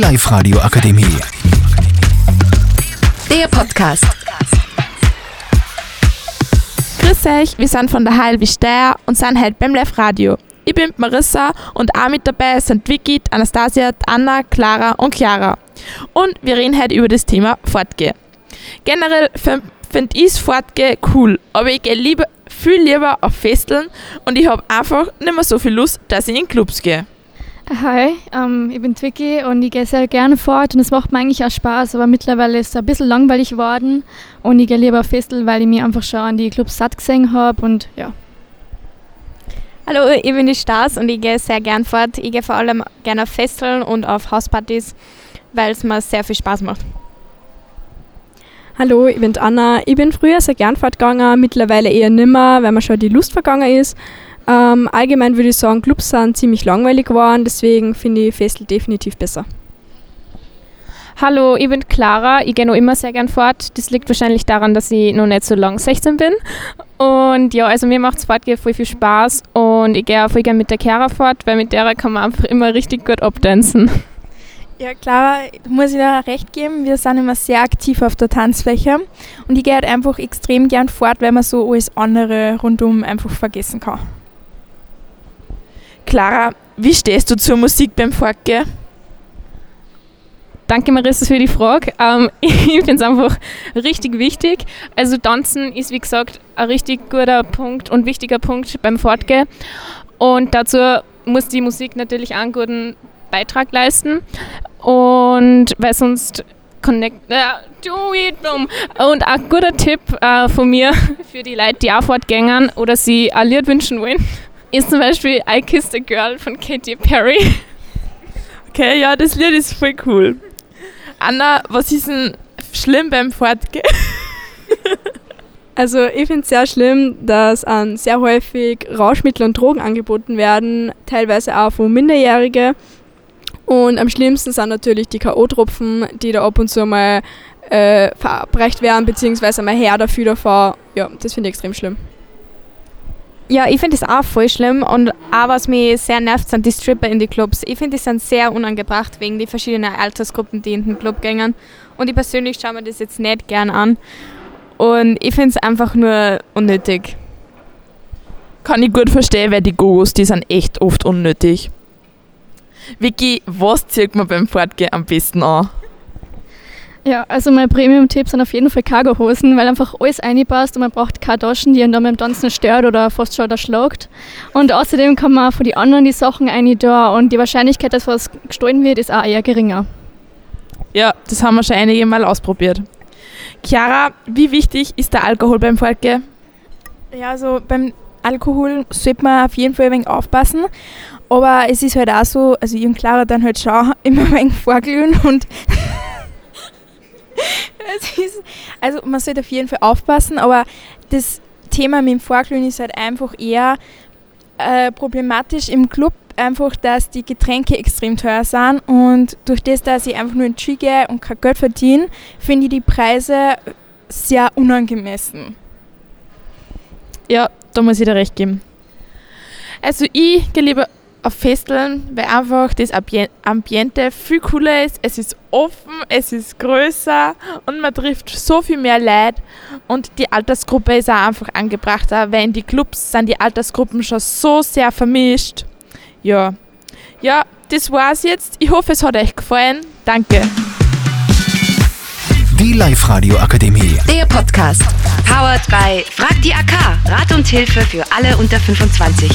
Live-Radio Akademie. Der Podcast. Grüß euch, wir sind von der HLW Steyr und sind heute beim Live Radio. Ich bin Marissa und auch mit dabei sind Vicky, Anastasia, Anna, Clara und Clara. Und wir reden heute über das Thema Fortgehen. Generell finde ich Fortgehen cool, aber ich gehe lieber, viel lieber auf Festeln und ich habe einfach nicht mehr so viel Lust, dass ich in Clubs gehe. Hi, ähm, ich bin Twiki und ich gehe sehr gerne fort und es macht mir eigentlich auch Spaß, aber mittlerweile ist es ein bisschen langweilig geworden und ich gehe lieber auf Festel, weil ich mich einfach schon an die Clubs satt gesehen habe und ja. Hallo, ich bin die Stars und ich gehe sehr gern fort. Ich gehe vor allem gerne auf Festeln und auf Hauspartys, weil es mir sehr viel Spaß macht. Hallo, ich bin Anna. Ich bin früher sehr gern fortgegangen, mittlerweile eher nimmer, weil mir schon die Lust vergangen ist. Ähm, allgemein würde ich sagen, Clubs sind ziemlich langweilig geworden, deswegen finde ich Festel definitiv besser. Hallo, ich bin Clara. Ich gehe noch immer sehr gern fort. Das liegt wahrscheinlich daran, dass ich noch nicht so lang 16 bin. Und ja, also mir macht Fortgehen voll viel Spaß und ich gehe auch voll gern mit der Clara fort, weil mit der kann man einfach immer richtig gut abtanzen. Ja, Clara, muss ich da recht geben. Wir sind immer sehr aktiv auf der Tanzfläche und ich gehe halt einfach extrem gern fort, weil man so alles andere rundum einfach vergessen kann. Clara, wie stehst du zur Musik beim Fortgehen? Danke Marissa für die Frage. Ähm, ich finde es einfach richtig wichtig. Also Tanzen ist wie gesagt ein richtig guter Punkt und wichtiger Punkt beim Fortgehen. Und dazu muss die Musik natürlich einen guten Beitrag leisten. Und weil sonst connect, äh, do it, boom. Und ein guter Tipp äh, von mir für die Leute, die auch fortgängern oder sie ein Lied wünschen wollen ist zum Beispiel I Kissed a Girl von Katy Perry. Okay, ja, das Lied ist voll cool. Anna, was ist denn schlimm beim Fortgehen? Also ich finde es sehr schlimm, dass an sehr häufig Rauschmittel und Drogen angeboten werden, teilweise auch von Minderjährigen. Und am schlimmsten sind natürlich die K.O.-Tropfen, die da ab und zu mal äh, verabreicht werden, beziehungsweise mal her dafür davon. Ja, das finde ich extrem schlimm. Ja, ich finde das auch voll schlimm und auch was mich sehr nervt, sind die Stripper in die Clubs. Ich finde, die sind sehr unangebracht wegen die verschiedenen Altersgruppen, die in den Club gehen. Und ich persönlich schaue mir das jetzt nicht gern an. Und ich finde es einfach nur unnötig. Kann ich gut verstehen, weil die Gogos, die sind echt oft unnötig. Vicky, was zieht man beim Fortgehen am besten an? Ja, also mein Premium-Tipp sind auf jeden Fall Cargo-Hosen, weil einfach alles reinpasst und man braucht keine Taschen, die einen dann beim Tanzen stört oder fast schon erschlagt. Und außerdem kann man von den anderen die Sachen rein da und die Wahrscheinlichkeit, dass was gestohlen wird, ist auch eher geringer. Ja, das haben wir schon einige Mal ausprobiert. Chiara, wie wichtig ist der Alkohol beim Fortgehen? Ja, also beim Alkohol sollte man auf jeden Fall ein wenig aufpassen. Aber es ist halt auch so, also ich und Clara dann halt schon immer ein wenig vorglühen und ist, also man sollte auf jeden Fall aufpassen, aber das Thema mit dem Vorglühen ist halt einfach eher äh, problematisch im Club, einfach, dass die Getränke extrem teuer sind und durch das, dass ich einfach nur gehe und kein Geld verdiene, finde ich die Preise sehr unangemessen. Ja, da muss ich dir recht geben. Also ich gehe lieber auf Festeln, weil einfach das Ambiente viel cooler ist. Es ist offen, es ist größer und man trifft so viel mehr Leute. Und die Altersgruppe ist auch einfach angebrachter, weil in die Clubs sind die Altersgruppen schon so sehr vermischt. Ja, ja, das war's jetzt. Ich hoffe, es hat euch gefallen. Danke. Die Live-Radio Akademie. Der Podcast. Powered by Frag die AK. Rat und Hilfe für alle unter 25.